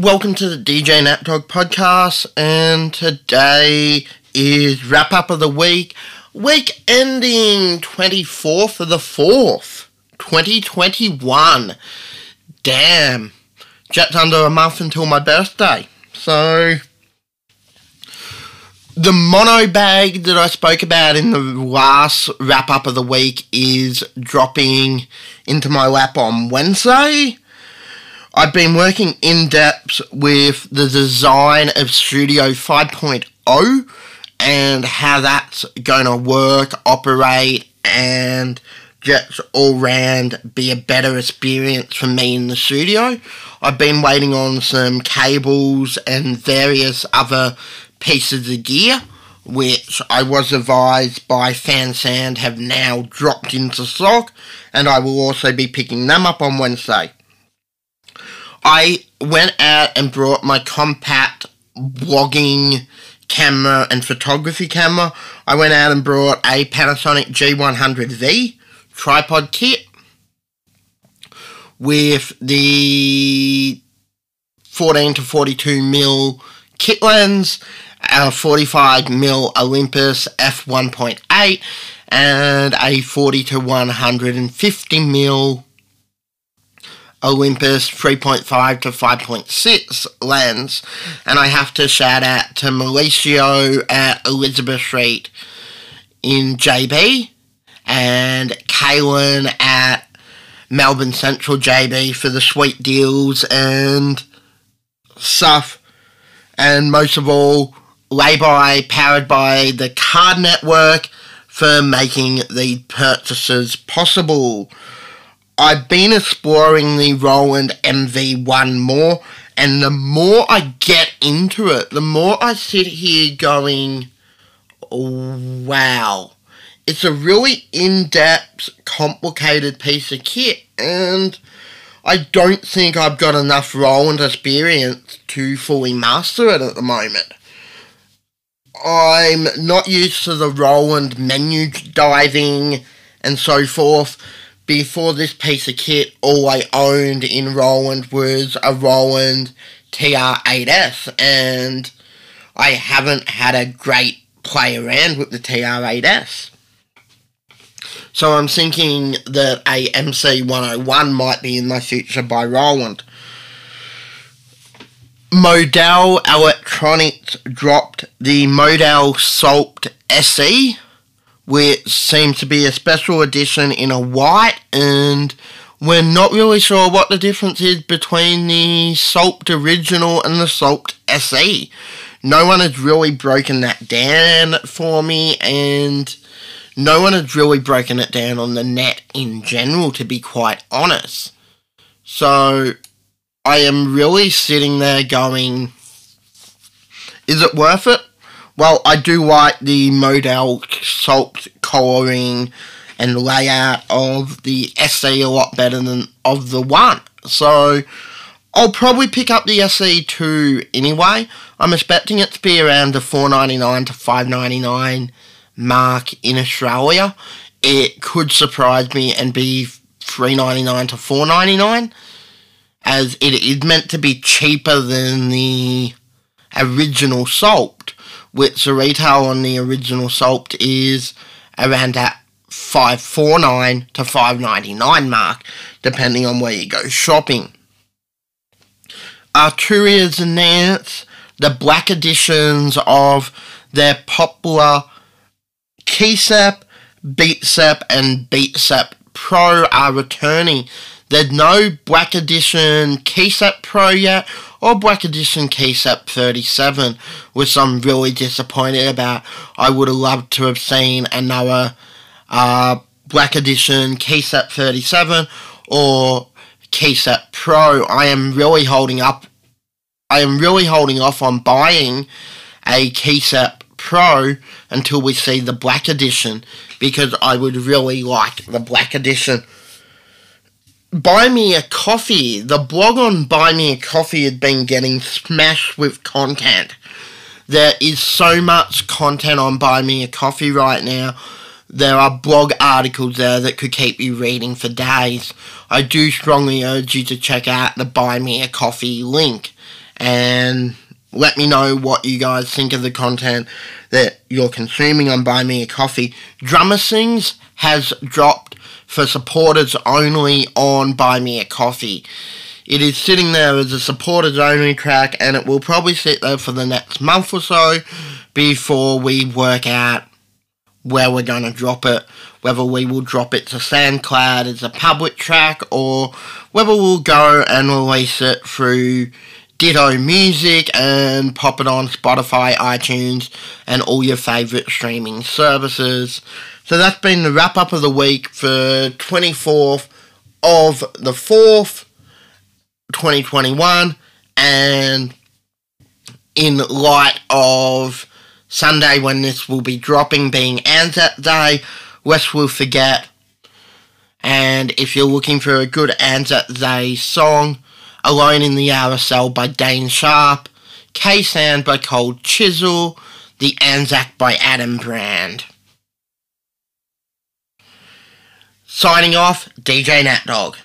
welcome to the DJ Napdog podcast, and today is wrap up of the week, week ending 24th of the 4th, 2021. Damn, just under a month until my birthday. So, the mono bag that I spoke about in the last wrap up of the week is dropping into my lap on Wednesday. I've been working in depth with the design of Studio 5.0 and how that's going to work, operate, and just all round be a better experience for me in the studio. I've been waiting on some cables and various other pieces of gear, which I was advised by FanSound have now dropped into stock, and I will also be picking them up on Wednesday. I went out and brought my compact vlogging camera and photography camera. I went out and brought a Panasonic G100V tripod kit with the 14 to 42 mil kit lens, a 45 mil Olympus f1.8, and a 40 to 150 mil Olympus 3.5 to 5.6 lens. And I have to shout out to Malicio at Elizabeth Street in JB and Kaylin at Melbourne Central JB for the sweet deals and stuff. And most of all, Lay-By powered by the Card Network for making the purchases possible. I've been exploring the Roland MV1 more, and the more I get into it, the more I sit here going, wow. It's a really in depth, complicated piece of kit, and I don't think I've got enough Roland experience to fully master it at the moment. I'm not used to the Roland menu diving and so forth before this piece of kit, all I owned in Roland was a Roland TR8S, and I haven't had a great play around with the TR8S. So I'm thinking that a MC101 might be in my future by Roland. Modal Electronics dropped the Modal Skulpt SE which seems to be a special edition in a white, and we're not really sure what the difference is between the Skulpt Original and the Skulpt SE. No one has really broken that down for me, and no one has really broken it down on the net in general, to be quite honest. So, I am really sitting there going, is it worth it? Well, I do like the modal skulpt colouring and layout of the SE a lot better than of the one. So I'll probably pick up the SE2 anyway. I'm expecting it to be around the 499 to 599 mark in Australia. It could surprise me and be 399 to 499 as it is meant to be cheaper than the original skulpt which the retail on the original Skulpt is around that 549 to 599 mark, depending on where you go shopping. Arturia announced the black editions of their popular KeyStep, BeatStep, and BeatStep Pro are returning. There's no Black Edition KeyStep Pro yet, or Black Edition KeyStep 37, which I'm really disappointed about. I would have loved to have seen another uh, Black Edition KeyStep 37 or KeyStep Pro. I am really holding up. I am really holding off on buying a KeyStep Pro until we see the Black Edition because I would really like the Black Edition. Buy Me a Coffee. The blog on Buy Me a Coffee had been getting smashed with content. There is so much content on Buy Me a Coffee right now. There are blog articles there that could keep you reading for days. I do strongly urge you to check out the Buy Me a Coffee link and let me know what you guys think of the content that you're consuming on Buy Me a Coffee. Drummer Sings has dropped for supporters only on Buy Me a Coffee. It is sitting there as a supporters only track and it will probably sit there for the next month or so before we work out where we're going to drop it. Whether we will drop it to SoundCloud as a public track or whether we'll go and release it through Ditto Music and pop it on Spotify, iTunes, and all your favourite streaming services. So that's been the wrap up of the week for 24th of the 4th, 2021. And in light of Sunday when this will be dropping being Anzac Day, lest we'll forget. And if you're looking for a good Anzac Day song, Alone in the RSL by Dane Sharp, Khe Sanh by Cold Chisel, The Anzac by Adam Brand. Signing off, DJ Nat Dog.